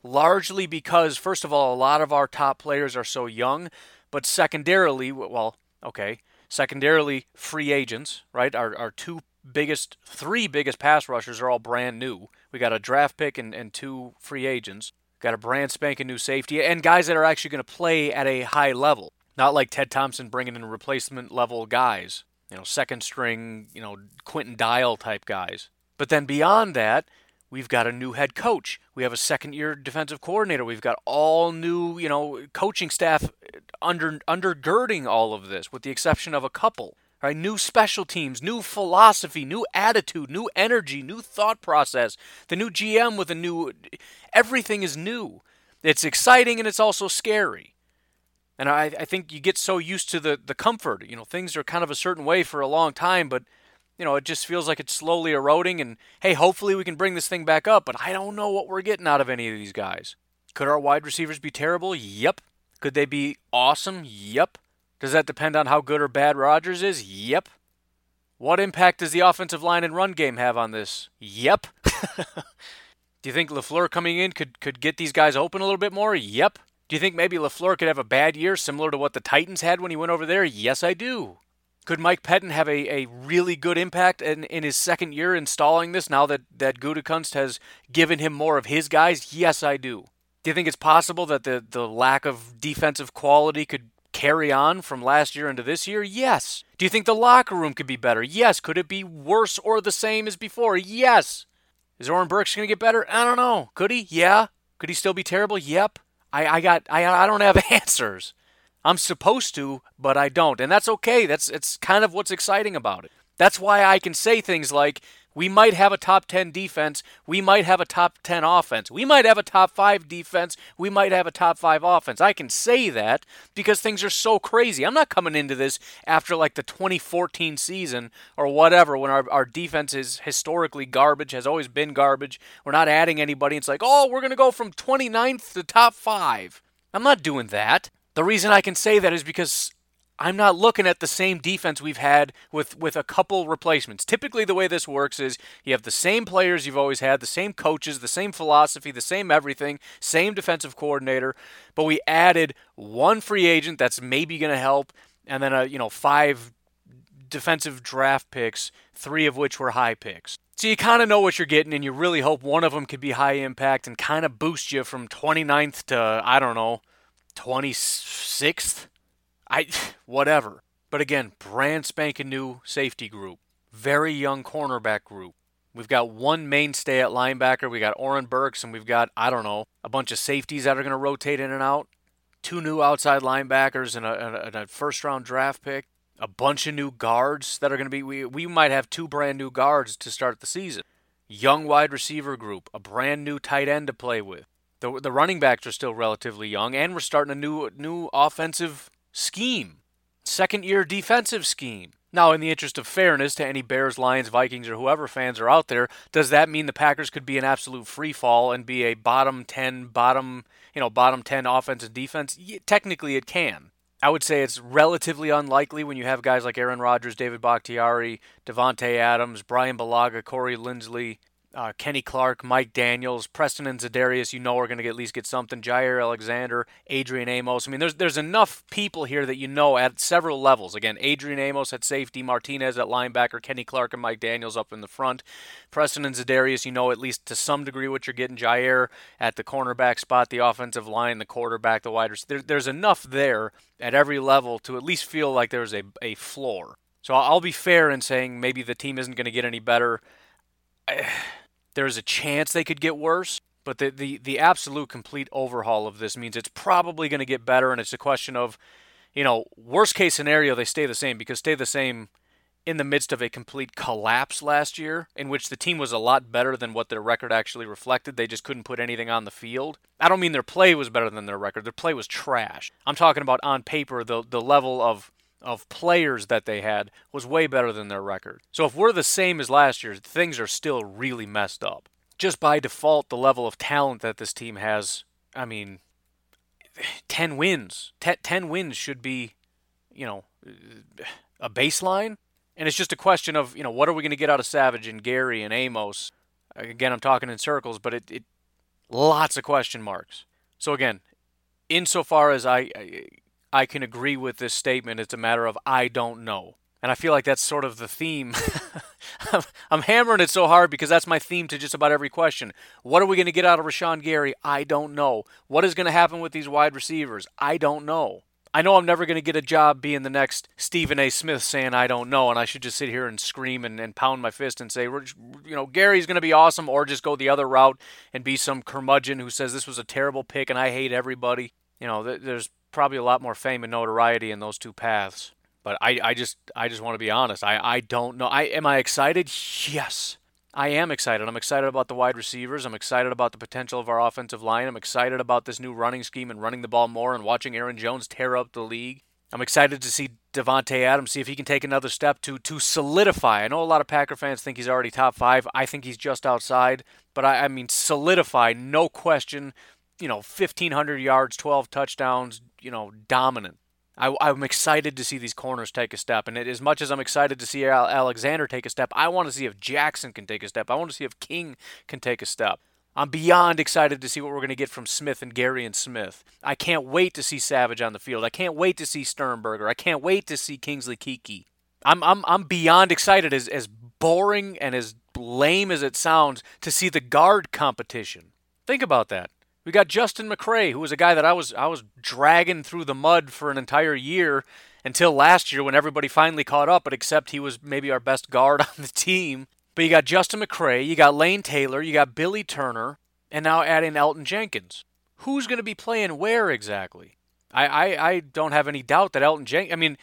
largely because, first of all, a lot of our top players are so young, but secondarily, well, okay, secondarily, free agents, right? Our, our two biggest, three biggest pass rushers are all brand new. We got a draft pick and, and two free agents. Got a brand spanking new safety and guys that are actually going to play at a high level. Not like Ted Thompson bringing in replacement level guys, you know, second string, you know, Quinton Dial type guys. But then beyond that, we've got a new head coach. We have a second year defensive coordinator. We've got all new, you know, coaching staff under undergirding all of this with the exception of a couple. Right? New special teams, new philosophy, new attitude, new energy, new thought process. The new GM with a new everything is new. It's exciting and it's also scary. And I, I think you get so used to the, the comfort. You know, things are kind of a certain way for a long time, but you know, it just feels like it's slowly eroding and hey, hopefully we can bring this thing back up, but I don't know what we're getting out of any of these guys. Could our wide receivers be terrible? Yep. Could they be awesome? Yep. Does that depend on how good or bad Rodgers is? Yep. What impact does the offensive line and run game have on this? Yep. Do you think LaFleur coming in could, could get these guys open a little bit more? Yep. Do you think maybe LaFleur could have a bad year similar to what the Titans had when he went over there? Yes, I do. Could Mike Pettine have a, a really good impact in, in his second year installing this now that, that Gutekunst has given him more of his guys? Yes, I do. Do you think it's possible that the, the lack of defensive quality could carry on from last year into this year? Yes. Do you think the locker room could be better? Yes. Could it be worse or the same as before? Yes. Is Oren Burks going to get better? I don't know. Could he? Yeah. Could he still be terrible? Yep. I, I got I, I don't have answers. I'm supposed to, but I don't. And that's okay. That's it's kind of what's exciting about it. That's why I can say things like we might have a top 10 defense. We might have a top 10 offense. We might have a top 5 defense. We might have a top 5 offense. I can say that because things are so crazy. I'm not coming into this after like the 2014 season or whatever when our, our defense is historically garbage, has always been garbage. We're not adding anybody. It's like, oh, we're going to go from 29th to top 5. I'm not doing that. The reason I can say that is because I'm not looking at the same defense we've had with, with a couple replacements. Typically, the way this works is you have the same players you've always had, the same coaches, the same philosophy, the same everything, same defensive coordinator, but we added one free agent that's maybe going to help, and then a you know five defensive draft picks, three of which were high picks. So you kind of know what you're getting, and you really hope one of them could be high impact and kind of boost you from 29th to I don't know 26th I whatever. But again, brand spanking new safety group, very young cornerback group. We've got one mainstay at linebacker. We got Oren Burks, and we've got I don't know a bunch of safeties that are going to rotate in and out. Two new outside linebackers and a, and a first round draft pick. A bunch of new guards that are going to be. We we might have two brand new guards to start the season. Young wide receiver group, a brand new tight end to play with. The the running backs are still relatively young, and we're starting a new new offensive scheme, second year defensive scheme. Now, in the interest of fairness to any Bears, Lions, Vikings, or whoever fans are out there, does that mean the Packers could be an absolute free fall and be a bottom 10, bottom, you know, bottom 10 offense and defense? Yeah, technically, it can. I would say it's relatively unlikely when you have guys like Aaron Rodgers, David Bakhtiari, Davante Adams, Brian Bulaga, Corey Linsley, uh, Kenny Clark, Mike Daniels, Preston and Za'Darius, you know are going to at least get something. Jaire Alexander, Adrian Amos. I mean, there's there's enough people here that you know at several levels. Again, Adrian Amos at safety, Martinez at linebacker, Kenny Clark and Mike Daniels up in the front. Preston and Za'Darius, you know at least to some degree what you're getting. Jaire at the cornerback spot, the offensive line, the quarterback, the wide receiver. There, there's enough there at every level to at least feel like there's a, a floor. So I'll be fair in saying maybe the team isn't going to get any better. There's a chance they could get worse, but the, the, the absolute complete overhaul of this means it's probably going to get better, and it's a question of, you know, worst case scenario, they stay the same because stay the same in the midst of a complete collapse last year, in which the team was a lot better than what their record actually reflected. They just couldn't put anything on the field. I don't mean their play was better than their record. Their play was trash. I'm talking about on paper the the level of of players that they had was way better than their record. So if we're the same as last year, things are still really messed up. Just by default, the level of talent that this team has, I mean, 10 wins. 10 wins should be, you know, a baseline. And it's just a question of, you know, what are we going to get out of Savage and Gary and Amos? Again, I'm talking in circles, but it, it lots of question marks. So again, insofar as I, I I can agree with this statement, it's a matter of I don't know. And I feel like that's sort of the theme. I'm hammering it so hard because that's my theme to just about every question. What are we going to get out of Rashan Gary? I don't know. What is going to happen with these wide receivers? I don't know. I know I'm never going to get a job being the next Stephen A. Smith saying I don't know, and I should just sit here and scream and, and pound my fist and say, you know, Gary's going to be awesome, or just go the other route and be some curmudgeon who says this was a terrible pick and I hate everybody. You know, there's probably a lot more fame and notoriety in those two paths. But I, I just I just want to be honest. I, I don't know. I am I excited? Yes. I am excited. I'm excited about the wide receivers. I'm excited about the potential of our offensive line. I'm excited about this new running scheme and running the ball more and watching Aaron Jones tear up the league. I'm excited to see Davante Adams see if he can take another step to to solidify. I know a lot of Packer fans think he's already top five. I think he's just outside, but I, I mean solidify, no question. You know, 1,500 yards, 12 touchdowns. You know, dominant. I, am excited to see these corners take a step. And as much as I'm excited to see Alexander take a step, I want to see if Jackson can take a step. I want to see if King can take a step. I'm beyond excited to see what we're going to get from Smith and Gary and Smith. I can't wait to see Savage on the field. I can't wait to see Sternberger. I can't wait to see Kingsley Keke. I'm, I'm, I'm beyond excited, as, as boring and as lame as it sounds, to see the guard competition. Think about that. We got Justin McCray, who was a guy that I was I was dragging through the mud for an entire year until last year when everybody finally caught up, but except he was maybe our best guard on the team. But you got Justin McCray, you got Lane Taylor, you got Billy Turner, and now adding Elgton Jenkins. Who's going to be playing where exactly? I, I, I don't have any doubt that Elgton Jenkins. I mean,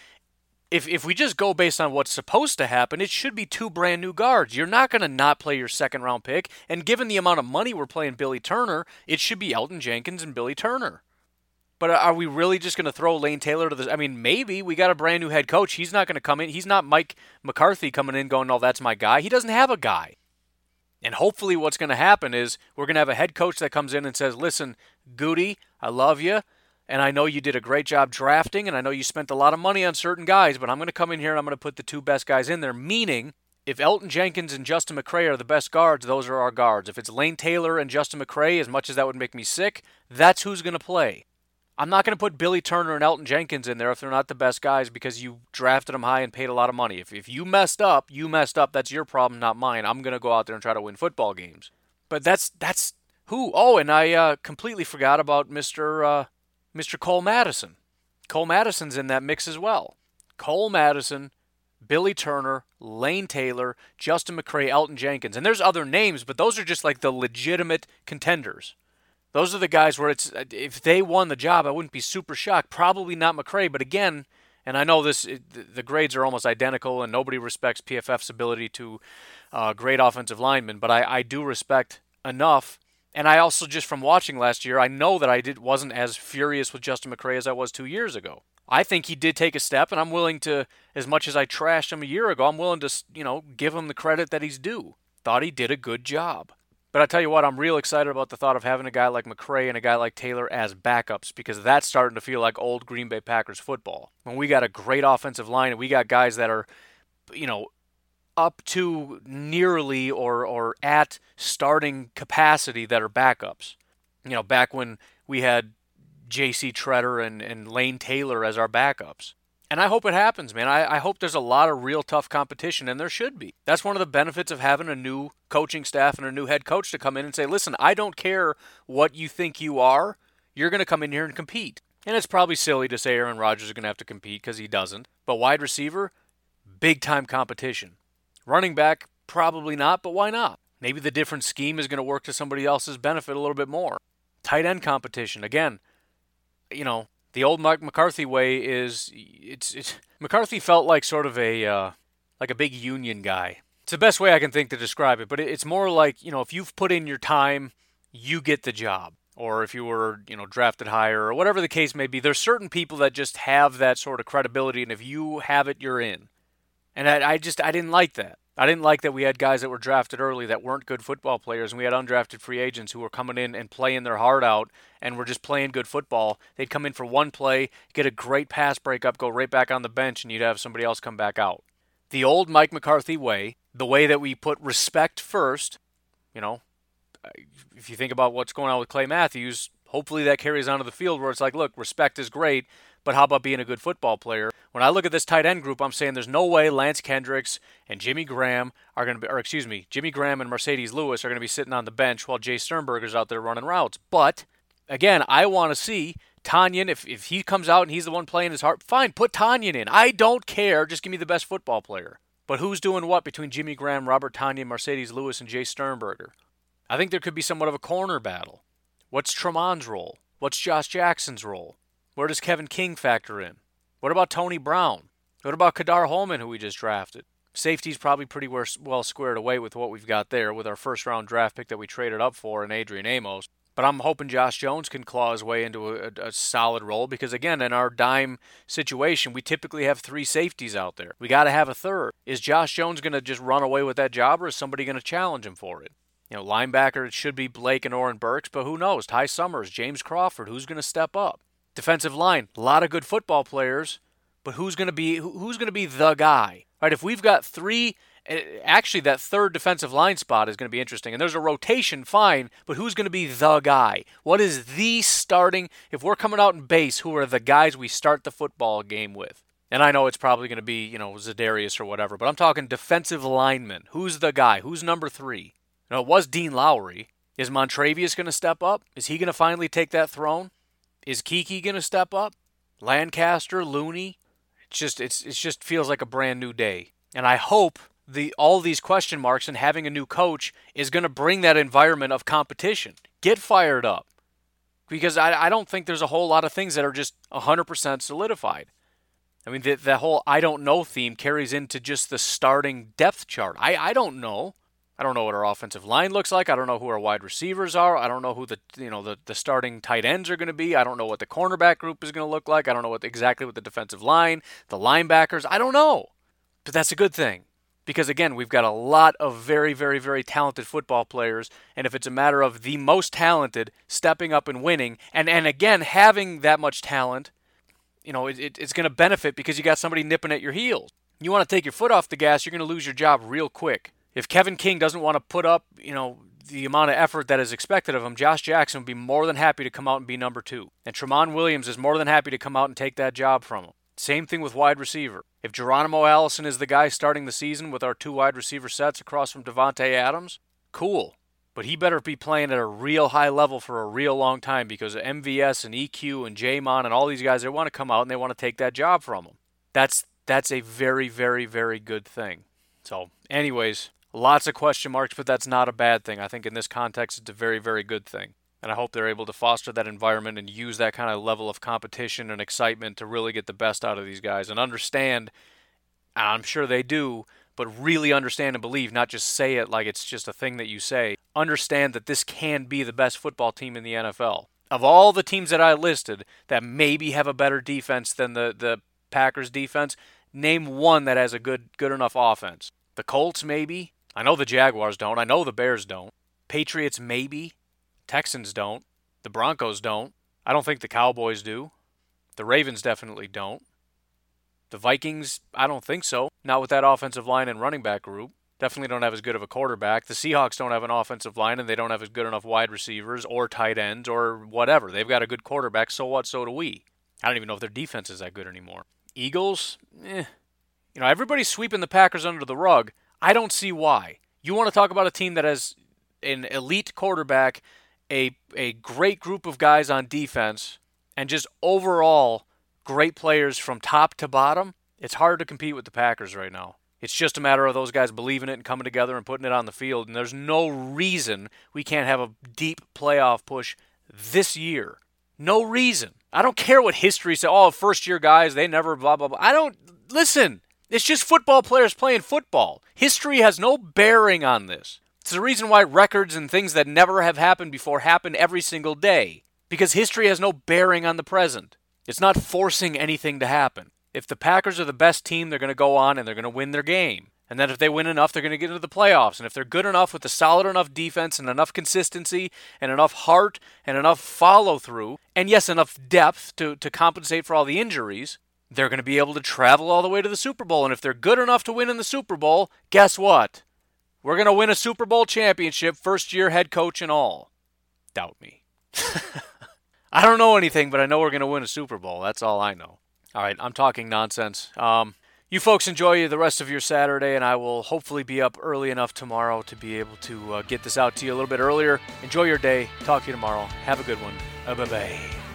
if if we just go based on what's supposed to happen, it should be two brand new guards. You're not going to not play your second round pick, and given the amount of money we're playing Billy Turner, it should be Elgton Jenkins and Billy Turner. But are we really just going to throw Lane Taylor to this? I mean, maybe we got a brand new head coach. He's not going to come in. He's not Mike McCarthy coming in going, "No, that's my guy." He doesn't have a guy. And hopefully, what's going to happen is we're going to have a head coach that comes in and says, "Listen, Goody, I love you and I know you did a great job drafting, and I know you spent a lot of money on certain guys, but I'm going to come in here and I'm going to put the two best guys in there. Meaning, if Elgton Jenkins and Justin McCray are the best guards, those are our guards. If it's Lane Taylor and Justin McCray, as much as that would make me sick, that's who's going to play. I'm not going to put Billy Turner and Elgton Jenkins in there if they're not the best guys because you drafted them high and paid a lot of money. If, if you messed up, you messed up. That's your problem, not mine. I'm going to go out there and try to win football games. But that's that's who. Oh, and I uh, completely forgot about Mr. Uh, Mr. Cole Madison. Cole Madison's in that mix as well. Cole Madison, Billy Turner, Lane Taylor, Justin McCray, Elgton Jenkins. And there's other names, but those are just like the legitimate contenders. Those are the guys where it's if they won the job, I wouldn't be super shocked. Probably not McCray, but again, and I know this the grades are almost identical, and nobody respects PFF's ability to uh, grade offensive linemen, but I, I do respect enough and I also just from watching last year, I know that I did wasn't as furious with Justin McCray as I was two years ago. I think he did take a step, and I'm willing to, as much as I trashed him a year ago, I'm willing to, you know, give him the credit that he's due. Thought he did a good job. But I tell you what, I'm real excited about the thought of having a guy like McCray and a guy like Taylor as backups because that's starting to feel like old Green Bay Packers football. When we got a great offensive line and we got guys that are, you know, up to nearly or or at starting capacity that are backups. You know, back when we had J.C. Tretter and, and Lane Taylor as our backups. And I hope it happens, man. I, I hope there's a lot of real tough competition, and there should be. That's one of the benefits of having a new coaching staff and a new head coach to come in and say, listen, I don't care what you think you are. You're going to come in here and compete. And it's probably silly to say Aaron Rodgers is going to have to compete because he doesn't. But wide receiver, big time competition. Running back, probably not, but why not? Maybe the different scheme is going to work to somebody else's benefit a little bit more. Tight end competition, again, you know, the old Mike McCarthy way is it's, it's McCarthy felt like sort of a uh, like a big union guy. It's the best way I can think to describe it, but it's more like you know if you've put in your time, you get the job. Or if you were, you know, drafted higher, or whatever the case may be, there's certain people that just have that sort of credibility, and if you have it, you're in. And I, I just I didn't like that. I didn't like that we had guys that were drafted early that weren't good football players, and we had undrafted free agents who were coming in and playing their heart out and were just playing good football. They'd come in for one play, get a great pass breakup, go right back on the bench, and you'd have somebody else come back out. The old Mike McCarthy way, the way that we put respect first, you know, if you think about what's going on with Clay Matthews, hopefully that carries onto the field where it's like, look, respect is great, but how about being a good football player? When I look at this tight end group, I'm saying there's no way Lance Kendricks and Jimmy Graham are going to be, or excuse me, Jimmy Graham and Marcedes Lewis are going to be sitting on the bench while Jace Sternberger's out there running routes. But again, I want to see Tonyan, if, if he comes out and he's the one playing his heart, fine, put Tonyan in. I don't care. Just give me the best football player. But who's doing what between Jimmy Graham, Robert Tonyan, Marcedes Lewis, and Jay Sternberger? I think there could be somewhat of a corner battle. What's Tramon's role? What's Josh Jackson's role? Where does Kevin King factor in? What about Tony Brown? What about Ka'dar Hollman, who we just drafted? Safety's probably pretty well squared away with what we've got there with our first round draft pick that we traded up for in Adrian Amos. But I'm hoping Josh Jones can claw his way into a, a, solid role because, again, in our dime situation, we typically have three safeties out there. We got to have a third. Is Josh Jones going to just run away with that job or is somebody going to challenge him for it? You know, linebacker, it should be Blake and Oren Burks, but who knows? Ty Summers, James Crawford, who's going to step up? Defensive line, a lot of good football players, but who's going to be who's going to be the guy? Right? If we've got three Eh, actually that third defensive line spot is going to be interesting. And there's a rotation, fine, but who's going to be the guy? What is the starting? If we're coming out in base, who are the guys we start the football game with? And I know it's probably going to be, you know, Za'Darius or whatever, but I'm talking defensive lineman. Who's the guy? Who's number three? You know, it was Dean Lowry. Is Montravius going to step up? Is he going to finally take that throne? Is Keke going to step up? Lancaster, Looney? It's just it's it just feels like a brand new day. And I hope the all these question marks and having a new coach is going to bring that environment of competition. Get fired up. Because I, I don't think there's a whole lot of things that are just 100% solidified. I mean, the, the whole I don't know theme carries into just the starting depth chart. I, I don't know. I don't know what our offensive line looks like. I don't know who our wide receivers are. I don't know who the you know the, the starting tight ends are going to be. I don't know what the cornerback group is going to look like. I don't know what exactly what the defensive line, the linebackers. I don't know. But that's a good thing because again, we've got a lot of very, very, very talented football players, and if it's a matter of the most talented stepping up and winning, and and again having that much talent, you know, it, it, it's going to benefit because you got somebody nipping at your heels. You want to take your foot off the gas, you're going to lose your job real quick. If Kevin King doesn't want to put up, you know, the amount of effort that is expected of him, Josh Jackson would be more than happy to come out and be number two. And Tramon Williams is more than happy to come out and take that job from him. Same thing with wide receiver. If Geronimo Allison is the guy starting the season with our two wide receiver sets across from Davante Adams, cool. But he better be playing at a real high level for a real long time because MVS and EQ and J'Mon and all these guys they want to come out and they want to take that job from him. That's that's a very very very good thing. So, anyways, lots of question marks, but that's not a bad thing. I think in this context it's a very very good thing. And I hope they're able to foster that environment and use that kind of level of competition and excitement to really get the best out of these guys and understand, and I'm sure they do, but really understand and believe, not just say it like it's just a thing that you say. Understand that this can be the best football team in the NFL. Of all the teams that I listed that maybe have a better defense than the, the Packers defense, name one that has a good good enough offense. The Colts maybe. I know the Jaguars don't. I know the Bears don't. Patriots maybe. Texans don't. The Broncos don't. I don't think the Cowboys do. The Ravens definitely don't. The Vikings, I don't think so. Not with that offensive line and running back group. Definitely don't have as good of a quarterback. The Seahawks don't have an offensive line and they don't have as good enough wide receivers or tight ends or whatever. They've got a good quarterback, so what? So do we. I don't even know if their defense is that good anymore. Eagles, eh. You know, everybody's sweeping the Packers under the rug. I don't see why. You want to talk about a team that has an elite quarterback a a great group of guys on defense and just overall great players from top to bottom, it's hard to compete with the Packers right now. It's just a matter of those guys believing it and coming together and putting it on the field. And there's no reason we can't have a deep playoff push this year. No reason. I don't care what history says. Oh, first year guys, they never blah, blah, blah. I don't. Listen, it's just football players playing football. History has no bearing on this. It's the reason why records and things that never have happened before happen every single day. Because history has no bearing on the present. It's not forcing anything to happen. If the Packers are the best team, they're going to go on and they're going to win their game. And then if they win enough, they're going to get into the playoffs. And if they're good enough with a solid enough defense and enough consistency and enough heart and enough follow through, and yes, enough depth to, to compensate for all the injuries, they're going to be able to travel all the way to the Super Bowl. And if they're good enough to win in the Super Bowl, guess what? We're going to win a Super Bowl championship, first year head coach and all. Doubt me. I don't know anything, but I know we're going to win a Super Bowl. That's all I know. All right, I'm talking nonsense. Um, you folks enjoy the rest of your Saturday, and I will hopefully be up early enough tomorrow to be able to uh, get this out to you a little bit earlier. Enjoy your day. Talk to you tomorrow. Have a good one. Uh, bye bye.